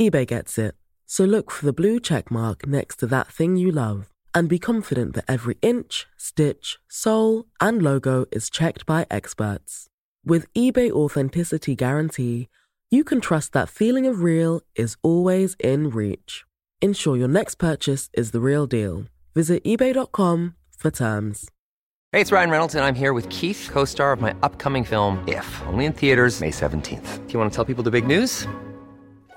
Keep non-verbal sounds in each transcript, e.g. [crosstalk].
eBay gets it. So look for the blue check mark next to that thing you love and be confident that every inch, stitch, sole, and logo is checked by experts. With eBay Authenticity Guarantee, you can trust that feeling of real is always in reach. Ensure your next purchase is the real deal. Visit eBay.com for terms. Hey, it's Ryan Reynolds, and I'm here with Keith, co star of my upcoming film, If, only in theaters, May 17th. Do you want to tell people the big news?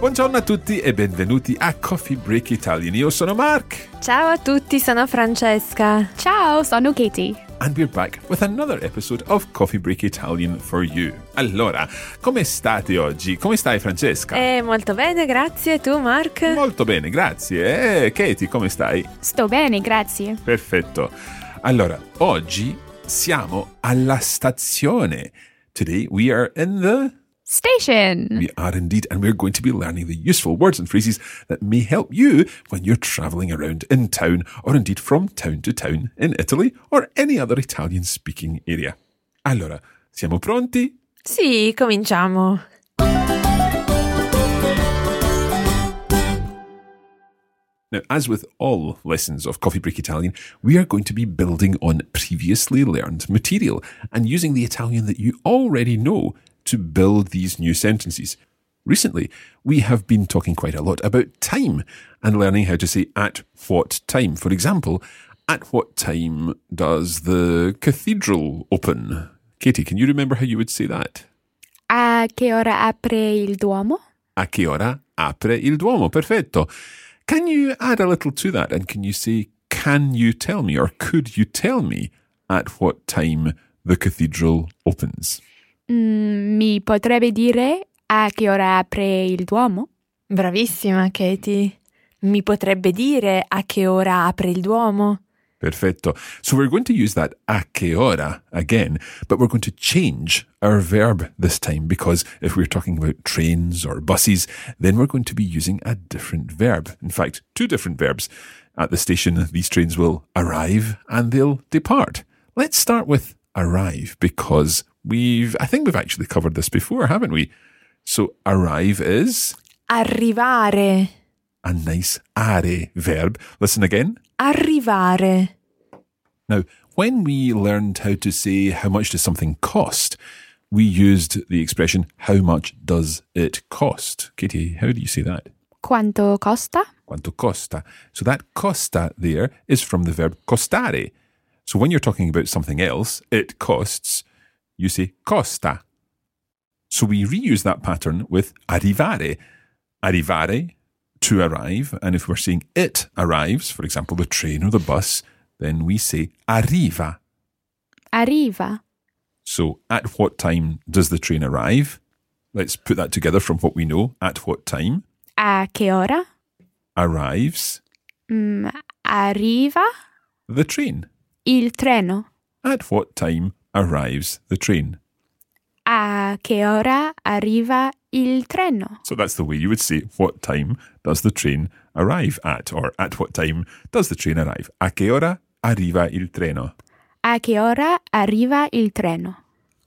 Buongiorno a tutti e benvenuti a Coffee Break Italian. Io sono Mark. Ciao a tutti, sono Francesca. Ciao, sono Katie. And we're back with another episode of Coffee Break Italian for you. Allora, come state oggi? Come stai Francesca? Eh, molto bene, grazie. Tu, Mark? Molto bene, grazie. E Katie, come stai? Sto bene, grazie. Perfetto. Allora, oggi siamo alla stazione. Today we are in the Station. We are indeed, and we're going to be learning the useful words and phrases that may help you when you're travelling around in town or indeed from town to town in Italy or any other Italian speaking area. Allora, siamo pronti? Sì, cominciamo. Now, as with all lessons of Coffee Break Italian, we are going to be building on previously learned material and using the Italian that you already know to build these new sentences. Recently, we have been talking quite a lot about time and learning how to say at what time. For example, at what time does the cathedral open? Katie, can you remember how you would say that? A che ora apre il Duomo? A che ora apre il Duomo? Perfetto. Can you add a little to that and can you say, can you tell me or could you tell me at what time the cathedral opens? Mm, mi potrebbe dire a che ora apre il Duomo? Bravissima, Katie. Mi potrebbe dire a che ora apre il Duomo? Perfetto. So we're going to use that a che ora again, but we're going to change our verb this time because if we're talking about trains or buses, then we're going to be using a different verb. In fact, two different verbs. At the station, these trains will arrive and they'll depart. Let's start with arrive because we've, I think we've actually covered this before, haven't we? So arrive is Arrivare. a nice are verb. Listen again. Arrivare. Now, when we learned how to say how much does something cost, we used the expression how much does it cost? Katie, how do you say that? Quanto costa? Quanto costa? So that costa there is from the verb costare. So when you're talking about something else, it costs, you say costa. So we reuse that pattern with arrivare. Arrivare, to arrive. And if we're saying it arrives, for example, the train or the bus, then we say arriva. Arriva. So at what time does the train arrive? Let's put that together from what we know. At what time A che ora? arrives Mm, arriva the train? il treno. At what time arrives the train? A che ora arriva il treno? So that's the way you would say, what time does the train arrive at? Or at what time does the train arrive? A che ora arriva il treno? A che ora arriva il treno?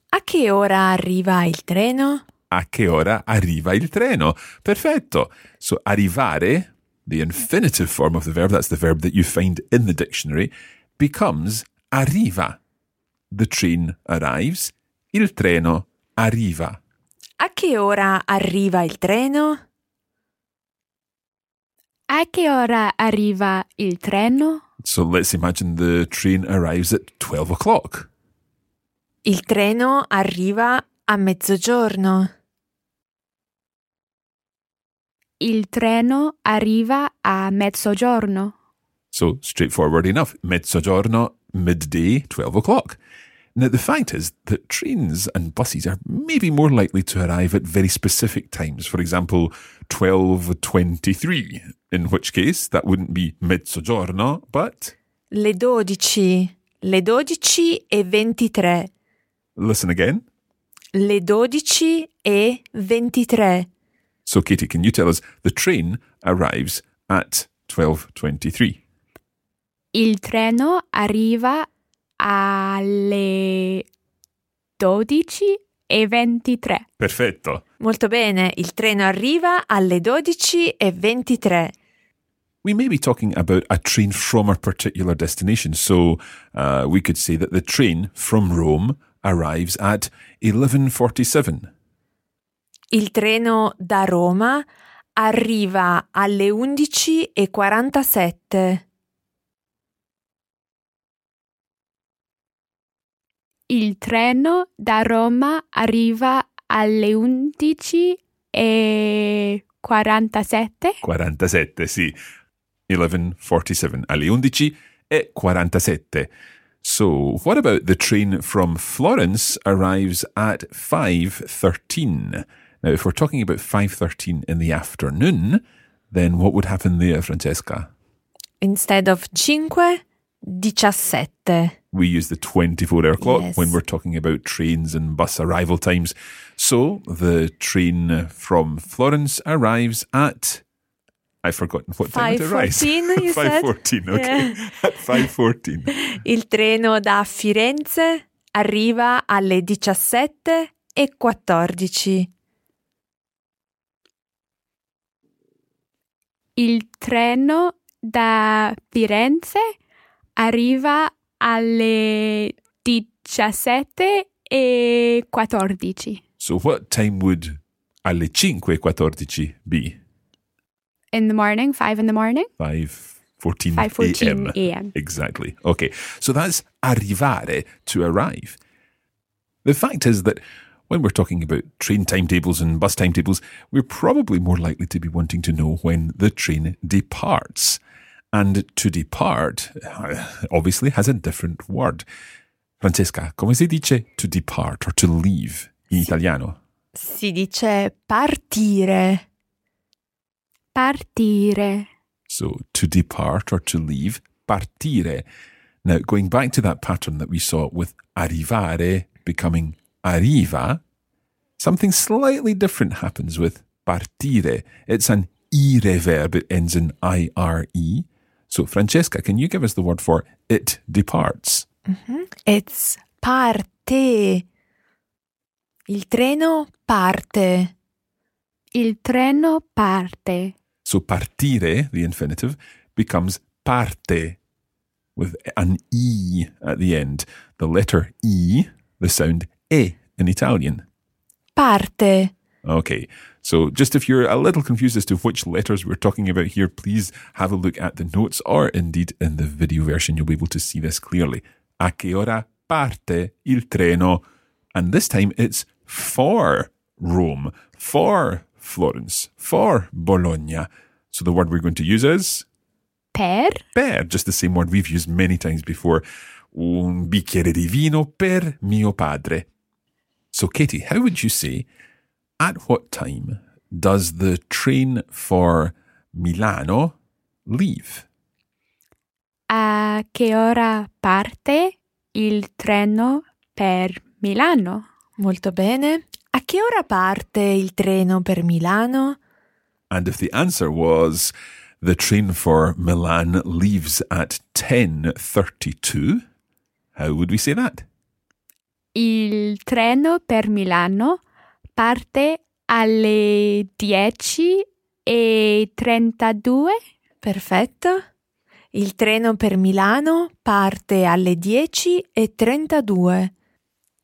A che ora arriva il treno? A che ora arriva il treno? Perfetto. So arrivare, the infinitive form of the verb, that's the verb that you find in the dictionary, becomes arriva. The train arrives, il treno arriva. A che ora arriva il treno? A che ora arriva il treno? So let's imagine the train arrives at 12 o'clock. Il treno arriva a mezzogiorno. Il treno arriva a mezzogiorno. So straightforward enough. Mezzogiorno, midday, 12 o'clock. Now, the fact is that trains and buses are maybe more likely to arrive at very specific times. For example, 12.23, in which case that wouldn't be mezzogiorno, but Le 12. Le 12 e 23. listen again. Le 12 e 23. So, Katie, can you tell us the train arrives at 12.23? Il treno arriva alle 12 e 23. Perfetto. Molto bene, il treno arriva alle 12 e 23. we may be talking about a train from a particular destination. So uh, we could say that the train from Rome arrives at 11.47. Il treno da Roma arriva alle 11 Il treno da Roma arriva alle 11 e 47. 47, sì. 11.47. Alle 11 e 47. So what about the train from Florence arrives at 5.13? Now, if we're talking about 5.13 in the afternoon, then what would happen there, Francesca? Instead of 5, 17. we use the 24 hour clock Yes. when we're talking about trains and bus arrival times. So the train from Florence arrives at I've forgotten what time it arrives. 5:14 you [laughs] said? 5.14, okay. [laughs] At 5.14. [laughs] Il treno da Firenze arriva alle 17 e 14. Il treno da Firenze arriva alle 17 e 14. So what time would alle 5.14 be? In the morning, 5 in the morning, 5.14 5:14 a.m. a.m. Exactly. Okay. So that's arrivare, to arrive. The fact is that when we're talking about train timetables and bus timetables, we're probably more likely to be wanting to know when the train departs. And to depart uh, obviously has a different word. Francesca, come si dice to depart or to leave in italiano? Si dice partire. Partire. So to depart or to leave, partire. Now, going back to that pattern that we saw with arrivare becoming arriva, something slightly different happens with partire. It's an ire verb, it ends in ire. So, Francesca, can you give us the word for it departs? Mm-hmm. It's parte. Il treno parte. Il treno parte. So, partire, the infinitive, becomes parte with an E at the end. The letter E, the sound E in Italian. Parte. Okay, so just if you're a little confused as to which letters we're talking about here, please have a look at the notes or indeed in the video version, you'll be able to see this clearly. A che ora parte il treno? And this time it's for Rome, for Florence, for Bologna. So the word we're going to use is Per per, just the same word we've used many times before. Un bicchiere di vino per mio padre. So, Katie, how would you say, at what time does the train for Milano leave? a che ora parte il treno per Milano? Molto bene. A che ora parte il treno per Milano? And if the answer was the train for Milan leaves at 10:32, how would we say that? Il treno per Milano parte alle 10 e 32? Perfetto. Il treno per Milano parte alle 10 e 32.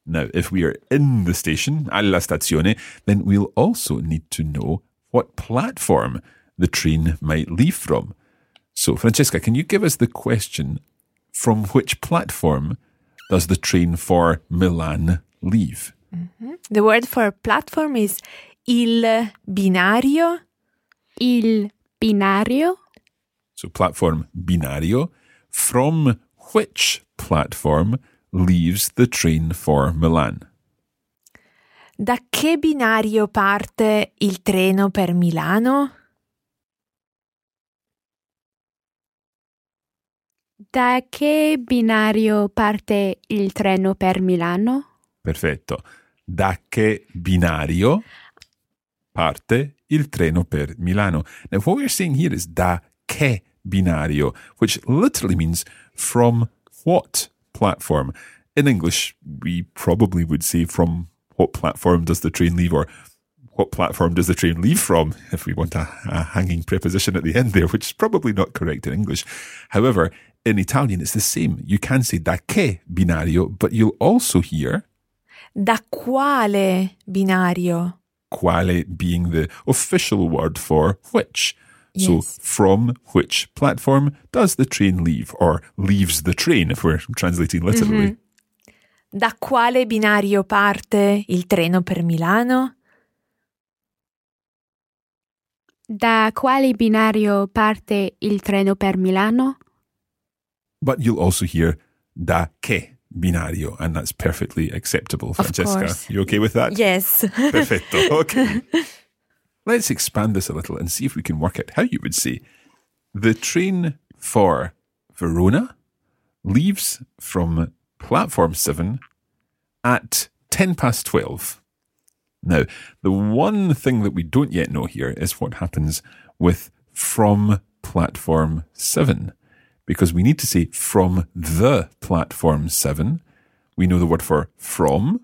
Now, if we are in the station, alla stazione, then we'll also need to know what platform the train might leave from. So, Francesca, can you give us the question from which platform does the train for Milan leave? The word for platform is il binario. Il binario? So, platform binario. From which platform leaves the train for Milan? Da che binario parte il treno per Milano? Da che binario parte il treno per Milano? Perfetto. Da che binario parte il treno per Milano? Now, what we're saying here is da che binario, which literally means from what platform. In English, we probably would say from what platform does the train leave or what platform does the train leave from if we want a, a hanging preposition at the end there, which is probably not correct in English. However, in Italian, it's the same. You can say da che binario, but you'll also hear Da quale binario? quale being the official word for which. So, from which platform does the train leave, or leaves the train if we're translating literally? Mm-hmm. Da quale binario parte il treno per Milano? Da quale binario parte il treno per Milano? But you'll also hear da che binario, and that's perfectly acceptable, Francesca. You okay with that? Yes. [laughs] Perfetto. Okay. Let's expand this a little and see if we can work out how you would say the train for Verona leaves from platform 7 at 10 past 12. Now, the one thing that we don't yet know here is what happens with from platform 7 because we need to say from the platform 7. We know the word for from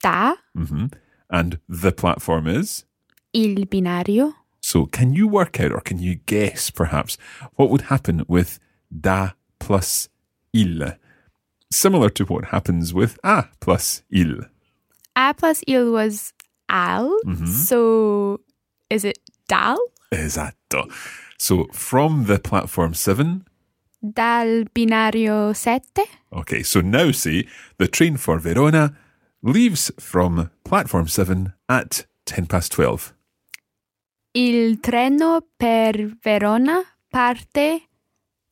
Da mhm, and the platform is il binario? So, can you work out or can you guess perhaps what would happen with da plus il? Similar to what happens with a plus il. A plus il was al, so is it dal? Esatto. So, from the platform 7, Dal binario sette? okay, so now say the train for Verona leaves from platform 7 at 10 past 12. Il treno per Verona parte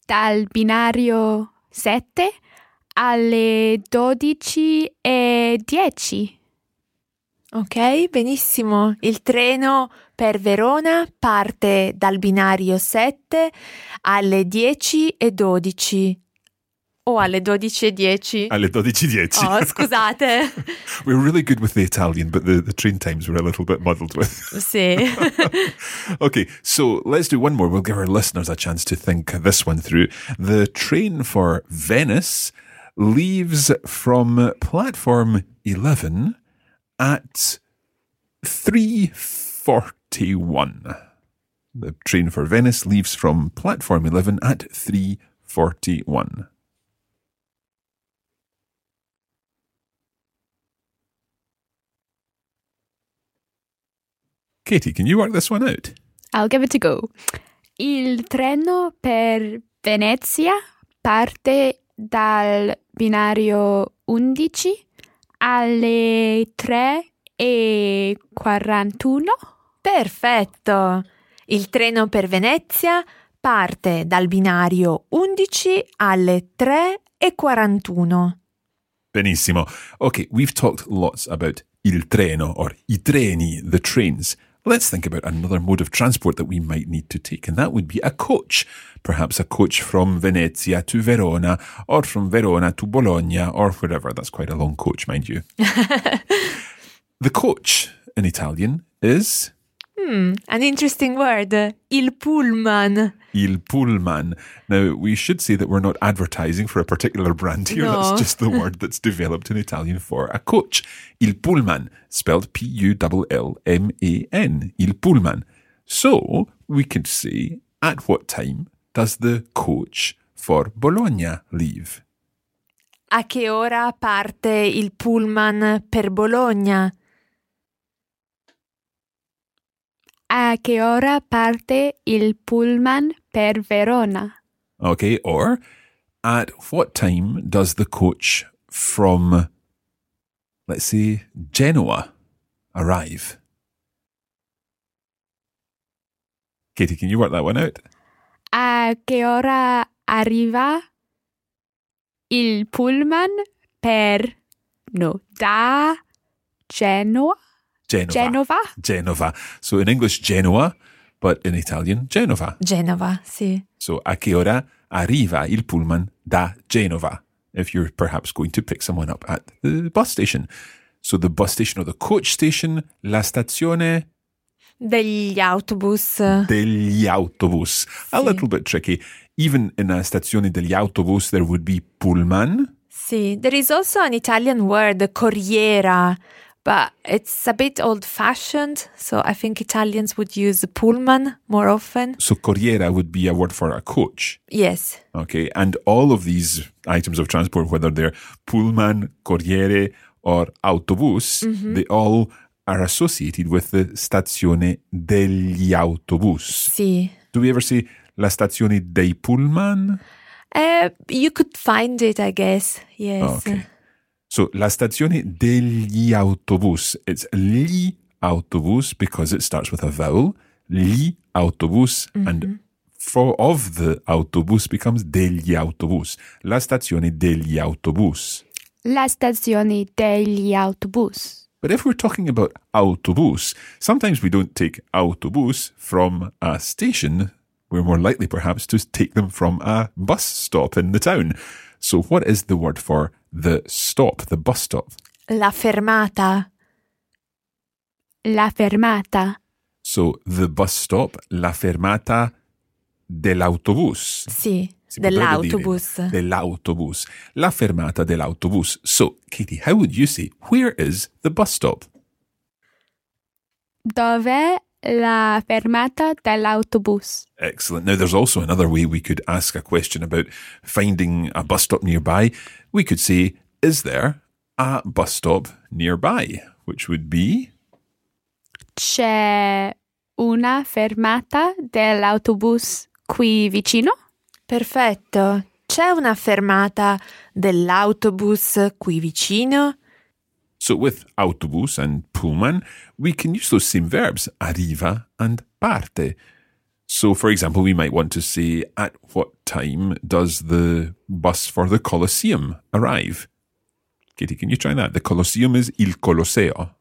dal binario 7 alle 12 e 10. Ok, benissimo. Il treno per Verona parte dal binario 7 alle 10 e 12. O alle 12 e 10. Alle 12.10. Oh, scusate. [laughs] We're really good with the Italian, but the, the train times we're a little bit muddled with. [laughs] Sì. [laughs] okay, so let's do one more. We'll give our listeners a chance to think this one through. The train for Venice leaves from platform 11 at 3.41. The train for Venice leaves from platform 11 at 3.41. Katie, can you work this one out? I'll give it a go. Il treno per Venezia parte dal binario 11 alle 3 e 41. Perfetto! Il treno per Venezia parte dal binario 11 alle 3 e 41. Benissimo. Okay, we've talked lots about il treno or i treni, the trains. Let's think about another mode of transport that we might need to take, and that would be a coach. Perhaps a coach from Venezia to Verona, or from Verona to Bologna, or wherever. That's quite a long coach, mind you. [laughs] the coach in Italian is Hmm, an interesting word. Il pullman. Il Pullman. Now, we should say that we're not advertising for a particular brand here. No. That's just the [laughs] word that's developed in Italian for a coach. Il Pullman, spelled P U L L M A N. Il Pullman. So, we could say, at what time does the coach for Bologna leave? A che ora parte il pullman per Bologna? A che ora parte il pullman per Verona? Okay, or at what time does the coach from, let's say, Genoa arrive? Katie, can you work that one out? A che ora arriva il pullman per no da Genoa? Genova. Genova? Genova. So in English, Genoa, but in Italian, Genova. Genova, sì. So a che ora arriva il pullman da Genova? If you're perhaps going to pick someone up at the bus station. So the bus station or the coach station, la stazione Degli autobus. degli autobus. A little bit tricky. Even in a stazione degli autobus, there would be pullman. Sì, there is also an Italian word, corriera, but it's a bit old fashioned, so I think Italians would use pullman more often. So corriera would be a word for a coach. Yes. Okay. And all of these items of transport, whether they're pullman, corriere, or autobus, they all are associated with the stazione degli autobus. Sì. Do we ever say la stazione dei pullman? Uh, you could find it, I guess. Yes. Okay. So la stazione degli autobus. It's gli autobus because it starts with a vowel. Gli autobus and mm-hmm. for of the autobus becomes degli autobus. La stazione degli autobus. La stazione degli autobus. But if we're talking about autobus, sometimes we don't take autobus from a station. We're more likely perhaps to take them from a bus stop in the town. So what is the word for the stop, the bus stop? La fermata. La fermata. So the bus stop, la fermata dell'autobus. Sì, Si potrebbe dire dell'autobus. Dell'autobus. La fermata dell'autobus. So, Katie, how would you say, where is the bus stop? Dov'è la fermata dell'autobus? Excellent. Now, there's also another way we could ask a question about finding a bus stop nearby. We could say, is there a bus stop nearby? Which would be, C'è una fermata dell'autobus qui vicino? Perfetto. C'è una fermata dell'autobus qui vicino? So with autobus and pullman, we can use those same verbs, arriva and parte. So, for example, we might want to say, at what time does the bus for the Colosseum arrive? Katie, can you try that? The Colosseum is il Colosseo.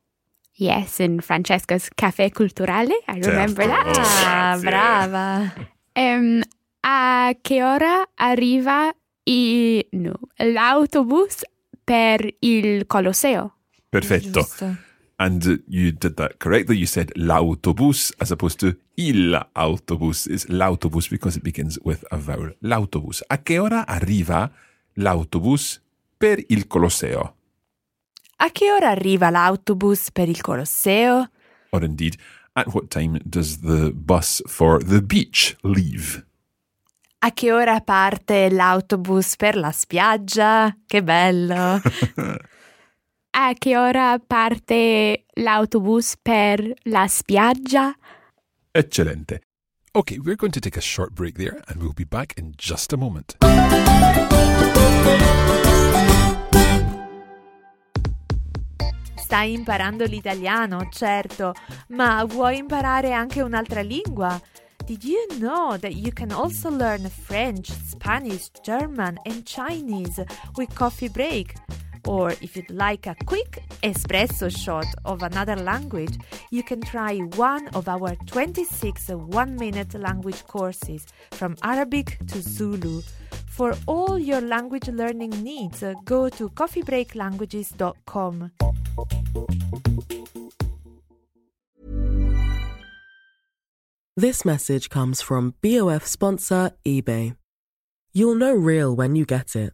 Yes, in Francesca's Caffè Culturale. I remember Certo. that. Ah, brava. Ehm, a che ora arriva i- no, l'autobus per il Colosseo? Perfetto. Giusto. And you did that correctly. You said l'autobus as opposed to il autobus. It's l'autobus because it begins with a vowel. L'autobus. A che ora arriva l'autobus per il Colosseo? A che ora arriva l'autobus per il Colosseo? Or indeed, at what time does the bus for the beach leave? A che ora parte l'autobus per la spiaggia? Che bello! [laughs] A che ora parte l'autobus per la spiaggia? Eccellente. Ok, we're going to take a short break there and we'll be back in just a moment. Stai imparando l'italiano, certo, ma vuoi imparare anche un'altra lingua? Did you know that you can also learn French, Spanish, German and Chinese with Coffee Break? Or if you'd like a quick espresso shot of another language, you can try one of our 26 one minute language courses from Arabic to Zulu. For all your language learning needs, uh, go to coffeebreaklanguages.com. This message comes from BOF sponsor eBay. You'll know real when you get it.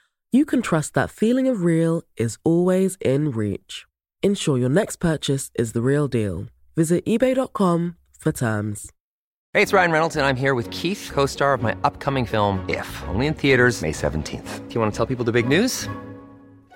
you can trust that feeling of real is always in reach. Ensure your next purchase is the real deal. Visit eBay.com for terms. Hey, it's Ryan Reynolds, and I'm here with Keith, co star of my upcoming film, If, only in theaters, May 17th. Do you want to tell people the big news?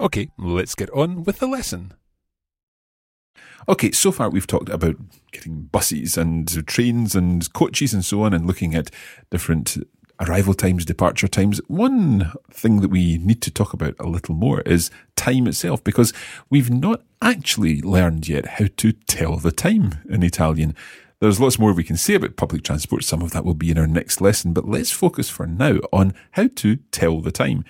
Okay, let's get on with the lesson. Okay, so far we've talked about getting buses and trains and coaches and so on and looking at different arrival times, departure times. One thing that we need to talk about a little more is time itself because we've not actually learned yet how to tell the time in Italian. There's lots more we can say about public transport. Some of that will be in our next lesson, but let's focus for now on how to tell the time.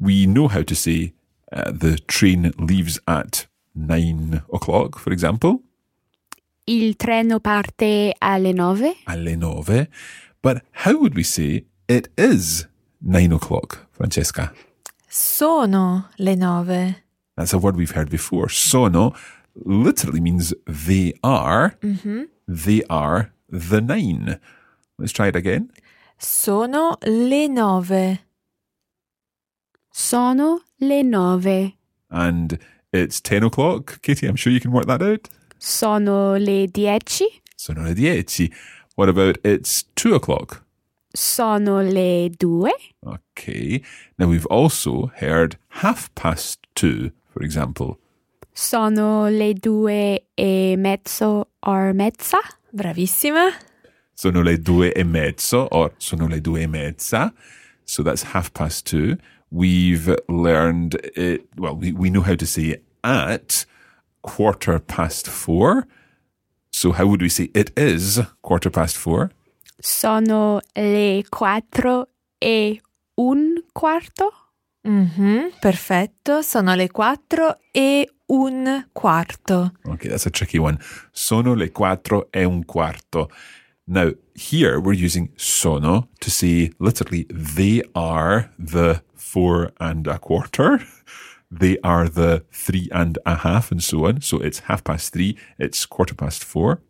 We know how to say uh, the train leaves at nine o'clock, for example, Il treno parte alle nove. alle nove. But how would we say it is nine o'clock, Francesca? Sono le nove. That's a word we've heard before. Sono literally means they are. They are the nine. Let's try it again. Sono le nove. Sono le nove. And it's 10 o'clock. Katie, I'm sure you can work that out. Sono le dieci. Sono le dieci. What about it's 2 o'clock? Sono le due. Okay. Now we've also heard half past 2, for example. Sono le due e mezzo or mezza. Bravissima. Sono le due e mezzo or sono le due e mezza. So that's half past 2. We've learned it, well, we, we know how to say at quarter past 4. So how would we say it is quarter past 4? Sono le quattro e un quarto. Mhm, perfetto. Sono le quattro e un quarto. Okay, that's a tricky one. Sono le quattro e un quarto. Now, here we're using sono to say literally they are the four and a quarter. [laughs] They are the three and a half and so on. So it's half past three, it's quarter past four.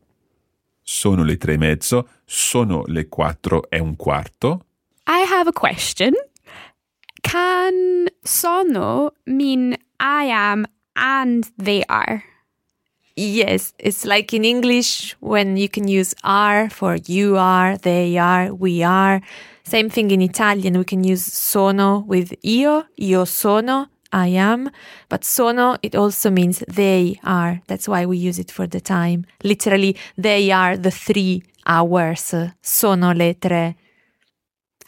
Sono le tre mezzo, sono le quattro e un quarto. I have a question. Can sono mean I am and they are? Yes, it's like in English when you can use are for you are, they are, we are. Same thing in Italian, we can use sono with io, io sono, I am. But sono, it also means they are. That's why we use it for the time. Literally, they are the three hours. Sono le tre.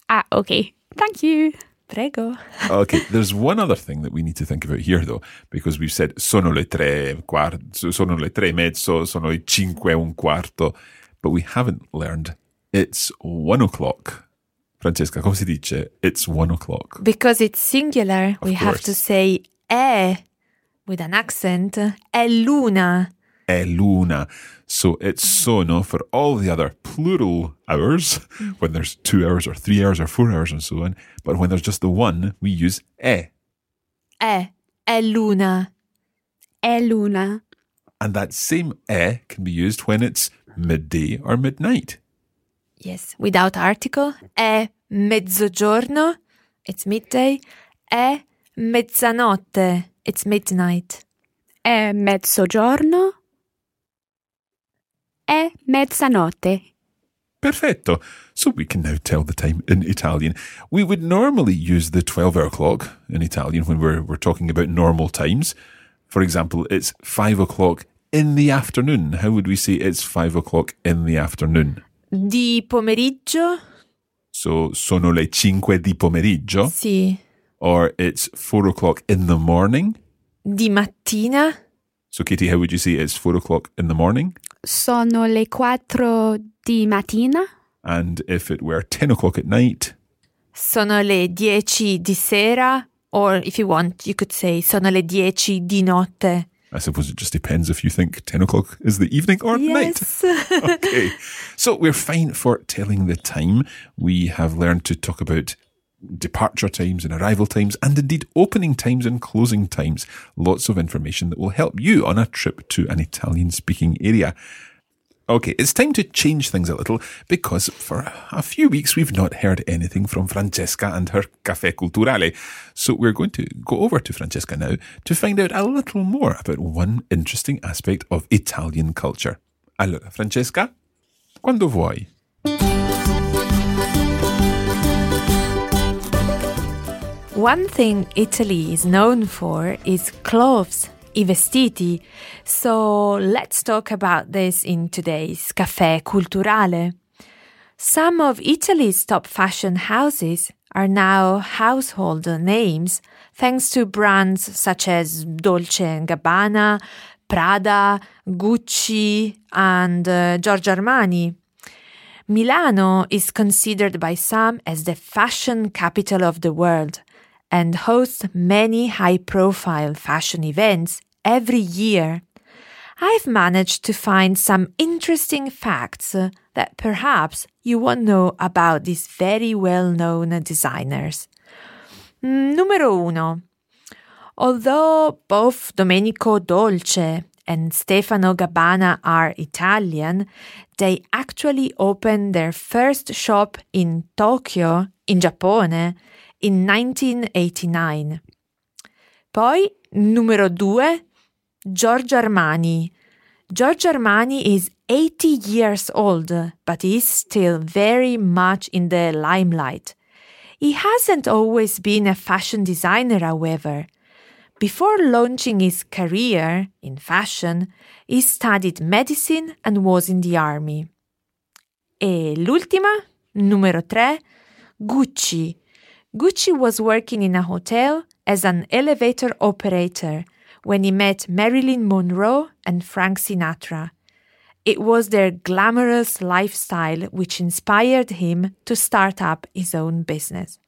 Ah, okay. Thank you. Prego. Okay, there's one other thing that we need to think about here though, because we've said sono le tre quarto, sono le tre mezzo, sono le cinque un quarto, but we haven't learned it's one o'clock. Francesca, come si dice? It's one o'clock. Because it's singular, Of we have to say è with an accent. È l'una. È luna. So it's mm. sono for all the other plural hours, mm. when there's two hours or three hours or four hours and so on. But when there's just the one, we use è. È, è luna. È luna. And that same è can be used when it's midday or midnight. Yes, without article. È mezzogiorno. It's midday. È mezzanotte. It's midnight. È mezzogiorno. È mezzanotte. Perfetto. So we can now tell the time in Italian. We would normally use the 12 hour clock in Italian when we're, we're talking about normal times. For example, it's five o'clock in the afternoon. How would we say it's five o'clock in the afternoon? Di pomeriggio? So sono le cinque di pomeriggio. Sì. Or it's four o'clock in the morning. Di mattina? So Katie, how would you say it's four o'clock in the morning? Sono le quattro di mattina. And if it were 10 o'clock at night, Sono le dieci di sera? Or if you want, you could say sono le dieci di notte. I suppose it just depends if you think 10 o'clock is the evening or night. Yes. [laughs] okay. So we're fine for telling the time. We have learned to talk about departure times and arrival times and indeed opening times and closing times. Lots of information that will help you on a trip to an Italian speaking area. Okay, it's time to change things a little because for a few weeks we've not heard anything from Francesca and her Caffè Culturale. So we're going to go over to Francesca now to find out a little more about one interesting aspect of Italian culture. Allora, Francesca, quando vuoi? One thing Italy is known for is clothes, i vestiti. So let's talk about this in today's Caffè Culturale. Some of Italy's top fashion houses are now household names thanks to brands such as Dolce & Gabbana, Prada, Gucci, and uh, Giorgio Armani. Milano is considered by some as the fashion capital of the world and hosts many high profile fashion events every year. I've managed to find some interesting facts uh, that perhaps you won't know about these very well known designers. Numero uno. Although both Domenico Dolce and Stefano Gabbana are Italian, they actually opened their first shop in Tokyo, in Giappone, in 1989. Poi, numero due, Giorgio Armani. Giorgio Armani is 80 years old, but is still very much in the limelight. He hasn't always been a fashion designer, however. Before launching his career in fashion, he studied medicine and was in the army. E l'ultima, numero tre, Gucci. Gucci was working in a hotel as an elevator operator when he met Marilyn Monroe and Frank Sinatra. It was their glamorous lifestyle which inspired him to start up his own business.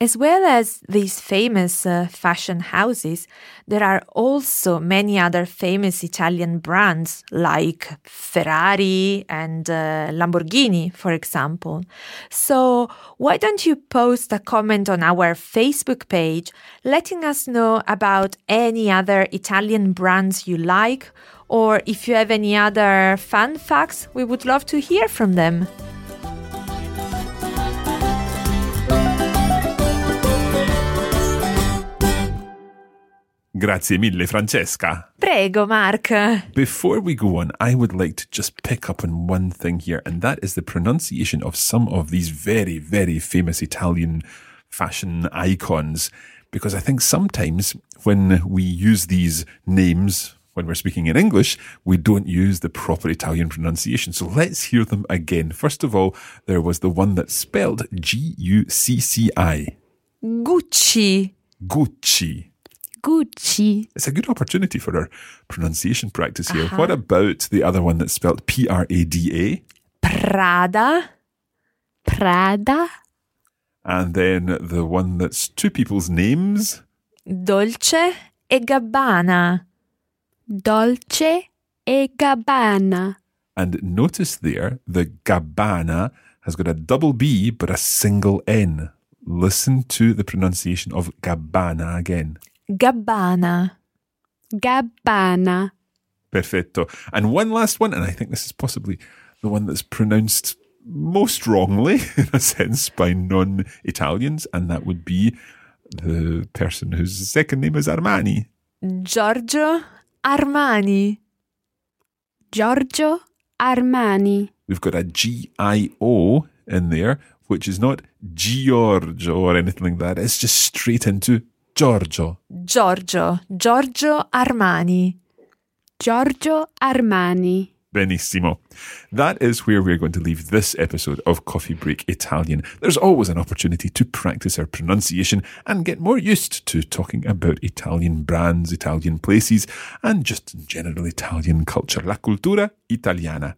As well as these famous uh, fashion houses, there are also many other famous Italian brands like Ferrari and uh, Lamborghini, for example. So, why don't you post a comment on our Facebook page letting us know about any other Italian brands you like, or if you have any other fun facts, we would love to hear from them. Grazie mille, Francesca. Prego, Mark. Before we go on, I would like to just pick up on one thing here, and that is the pronunciation of some of these very, very famous Italian fashion icons. Because I think sometimes when we use these names, when we're speaking in English, we don't use the proper Italian pronunciation. So let's hear them again. First of all, there was the one that's spelled G U C C I. Gucci. Gucci. Gucci. It's a good opportunity for our pronunciation practice here. What about the other one that's spelled P R A D A? Prada. Prada. And then the one that's two people's names? Dolce e Gabbana. Dolce e Gabbana. And notice there, the Gabbana has got a double B but a single N. Listen to the pronunciation of Gabbana again. Gabbana. Gabbana. Perfetto. And one last one, and I think this is possibly the one that's pronounced most wrongly, [laughs] in a sense, by non Italians, and that would be the person whose second name is Armani. Giorgio Armani. Giorgio Armani. We've got a G I O in there, which is not Giorgio or anything like that. It's just straight into Giorgio. Giorgio. Giorgio Armani. Giorgio Armani. Benissimo. That is where we're going to leave this episode of Coffee Break Italian. There's always an opportunity to practice our pronunciation and get more used to talking about Italian brands, Italian places, and just in general Italian culture, la cultura italiana.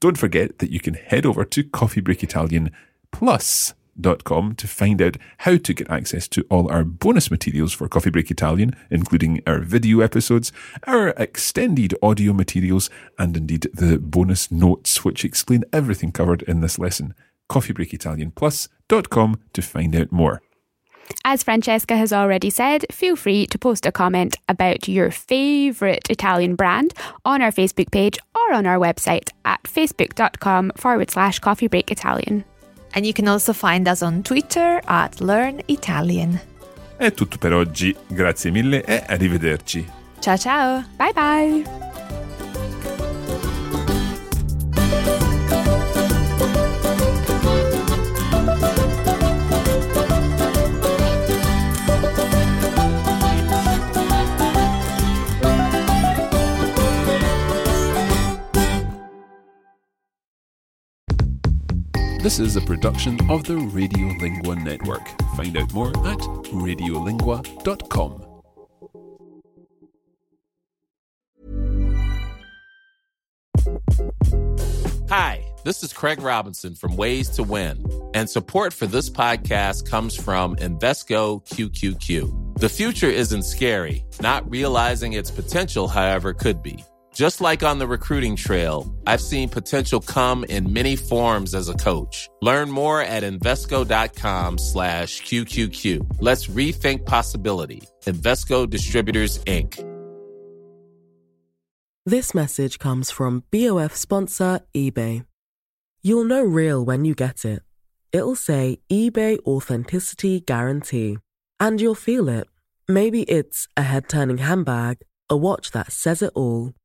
Don't forget that you can head over to Coffee Break Italian Plus com to find out how to get access to all our bonus materials for Coffee Break Italian, including our video episodes, our extended audio materials, and indeed the bonus notes, which explain everything covered in this lesson. CoffeeBreakItalianPlus.com to find out more. As Francesca has already said, feel free to post a comment about your favourite Italian brand on our Facebook page or on our website at facebook.com forward slash coffee break Italian. And you can also find us on Twitter at Learn Italian. È tutto per oggi, grazie mille e arrivederci. Ciao ciao! Bye bye! This is a production of the Radiolingua Network. Find out more at radiolingua.com. Hi, this is Craig Robinson from Ways to Win, and support for this podcast comes from Invesco QQQ. The future isn't scary, not realizing its potential, however, could be. Just like on the recruiting trail, I've seen potential come in many forms as a coach. Learn more at Invesco.com slash QQQ. Let's rethink possibility. Invesco Distributors, Inc. This message comes from BOF sponsor eBay. You'll know real when you get it. It'll say eBay Authenticity Guarantee. And you'll feel it. Maybe it's a head turning handbag, a watch that says it all